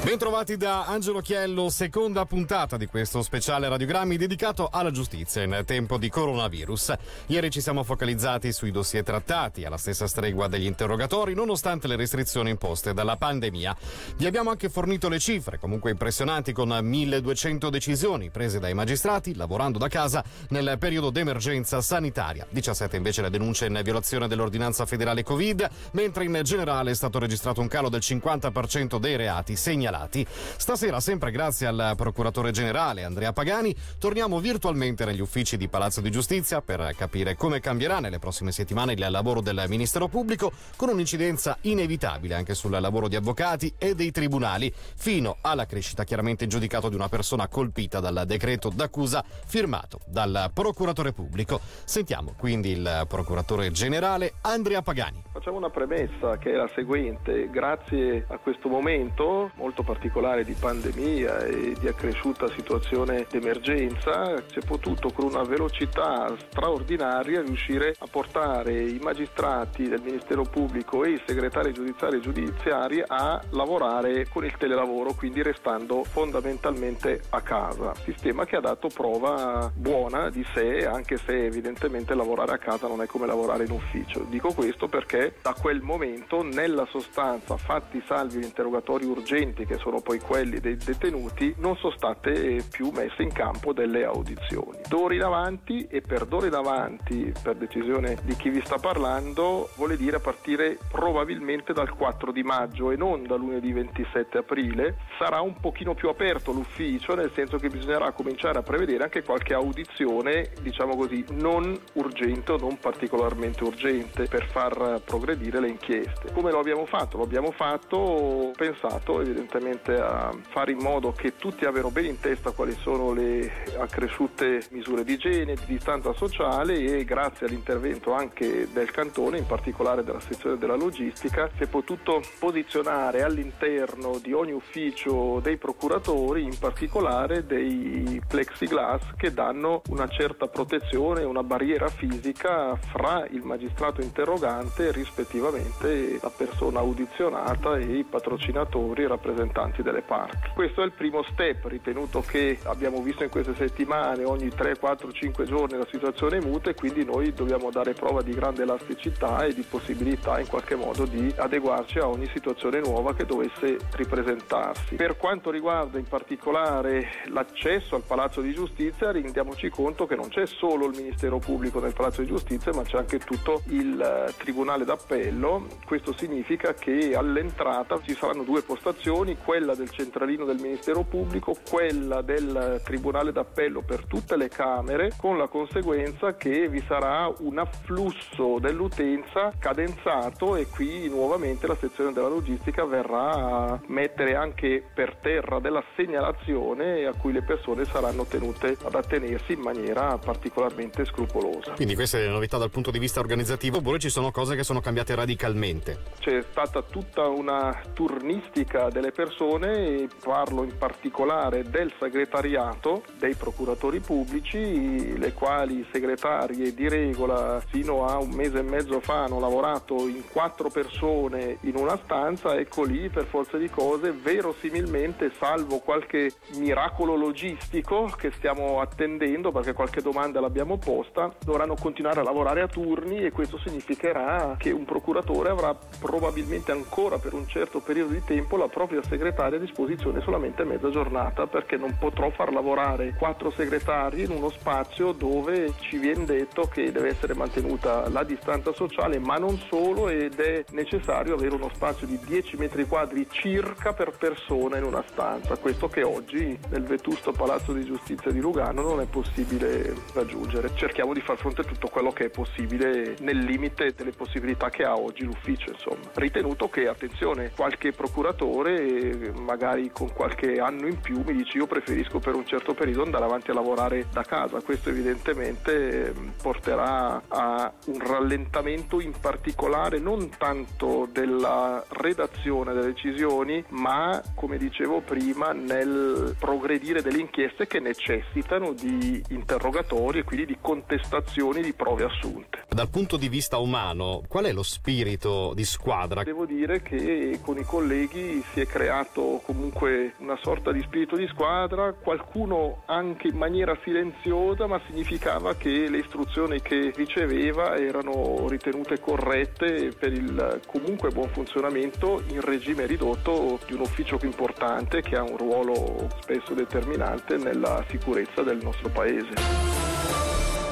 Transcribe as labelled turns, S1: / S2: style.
S1: Bentrovati da Angelo Chiello, seconda puntata di questo speciale radiogrammi dedicato alla giustizia in tempo di coronavirus. Ieri ci siamo focalizzati sui dossier trattati, alla stessa stregua degli interrogatori, nonostante le restrizioni imposte dalla pandemia. Vi abbiamo anche fornito le cifre, comunque impressionanti, con 1200 decisioni prese dai magistrati lavorando da casa nel periodo d'emergenza sanitaria. 17 invece le denunce in violazione dell'ordinanza federale Covid, mentre in generale è stato registrato un calo del 50% dei reati segnalati segnalati. Stasera, sempre grazie al procuratore generale Andrea Pagani, torniamo virtualmente negli uffici di Palazzo di Giustizia per capire come cambierà nelle prossime settimane il lavoro del Ministero Pubblico con un'incidenza inevitabile anche sul lavoro di avvocati e dei tribunali, fino alla crescita chiaramente giudicato di una persona colpita dal decreto d'accusa firmato dal procuratore pubblico. Sentiamo quindi il procuratore generale Andrea Pagani.
S2: Facciamo una premessa che è la seguente. Grazie a questo momento molto particolare di pandemia e di accresciuta situazione d'emergenza si è potuto con una velocità straordinaria riuscire a portare i magistrati del Ministero Pubblico e i segretari giudiziari e giudiziari a lavorare con il telelavoro, quindi restando fondamentalmente a casa. Sistema che ha dato prova buona di sé, anche se evidentemente lavorare a casa non è come lavorare in ufficio. Dico questo perché da quel momento nella sostanza fatti salvi gli interrogatori urgenti che sono poi quelli dei detenuti, non sono state più messe in campo delle audizioni. D'ora in avanti e per d'ora in avanti, per decisione di chi vi sta parlando, vuole dire a partire probabilmente dal 4 di maggio e non da lunedì 27 aprile, sarà un pochino più aperto l'ufficio, nel senso che bisognerà cominciare a prevedere anche qualche audizione, diciamo così, non urgente o non particolarmente urgente per far progredire le inchieste. Come lo abbiamo fatto? Lo abbiamo fatto pensato evidentemente a fare in modo che tutti abbiano bene in testa quali sono le accresciute misure di igiene, di distanza sociale e grazie all'intervento anche del cantone, in particolare della sezione della logistica, si è potuto posizionare all'interno di ogni ufficio dei procuratori, in particolare dei plexiglass che danno una certa protezione, una barriera fisica fra il magistrato interrogante e rispettivamente la persona audizionata e i patrocinatori e rappresentanti delle parti. Questo è il primo step, ritenuto che abbiamo visto in queste settimane ogni 3, 4, 5 giorni la situazione è muta e quindi noi dobbiamo dare prova di grande elasticità e di possibilità in qualche modo di adeguarci a ogni situazione nuova che dovesse ripresentarsi. Per quanto riguarda in particolare l'accesso al Palazzo di Giustizia, rendiamoci conto che non c'è solo il Ministero Pubblico nel Palazzo di Giustizia, ma c'è anche tutto il eh, Tribunale d'Appello. Questo significa che all'entrata ci saranno due postazioni, quella del centralino del Ministero Pubblico, quella del Tribunale d'Appello per tutte le Camere, con la conseguenza che vi sarà un afflusso dell'utenza cadenzato e qui nuovamente la sezione della logistica verrà a mettere anche per terra della segnalazione a cui le persone saranno tenute ad attenersi in maniera particolarmente scrupolosa.
S1: Quindi queste le novità dal punto di vista organizzativo, oppure ci sono cose che sono cambiate radicalmente?
S2: C'è stata tutta una turnistica delle persone e parlo in particolare del segretariato dei procuratori pubblici, le quali segretarie di regola fino a un mese e mezzo fa hanno lavorato in quattro persone in una stanza, ecco lì per forza di cose verosimilmente salvo qualche miracolo logistico che stiamo attendendo perché qualche domanda l'abbiamo posta, dovranno continuare a lavorare a turni e questo significherà che un procuratore avrà probabilmente ancora per un certo periodo di tempo la propria segretaria a disposizione solamente mezza giornata perché non potrò far lavorare quattro segretari in uno spazio dove ci viene detto che deve essere mantenuta la distanza sociale ma non solo ed è necessario avere uno spazio di 10 metri quadri circa per persona in una stanza, questo che oggi nel vetusto Palazzo di Giustizia di Lugano non è possibile raggiungere. Cerchiamo di far fronte a tutto quello che è possibile nel limite delle possibilità che ha oggi l'ufficio, insomma. Ritenuto che, attenzione, qualche procuratore, magari con qualche anno in più, mi dice io preferisco per un certo periodo andare avanti a lavorare da casa. Questo evidentemente porterà a un rallentamento in particolare non tanto della redazione delle decisioni, ma come dicevo prima nel progredire delle inchieste che necessitano di interrogatori e quindi di contestazioni di prove assunte.
S1: Dal punto di vista umano, qual è lo spirito di squadra?
S2: Devo dire che con i colleghi si è creato comunque una sorta di spirito di squadra, qualcuno anche in maniera silenziosa, ma significava che le istruzioni che riceveva erano ritenute corrette per il comunque buon funzionamento in regime ridotto di un ufficio più importante che ha un ruolo spesso determinante nella sicurezza del nostro paese.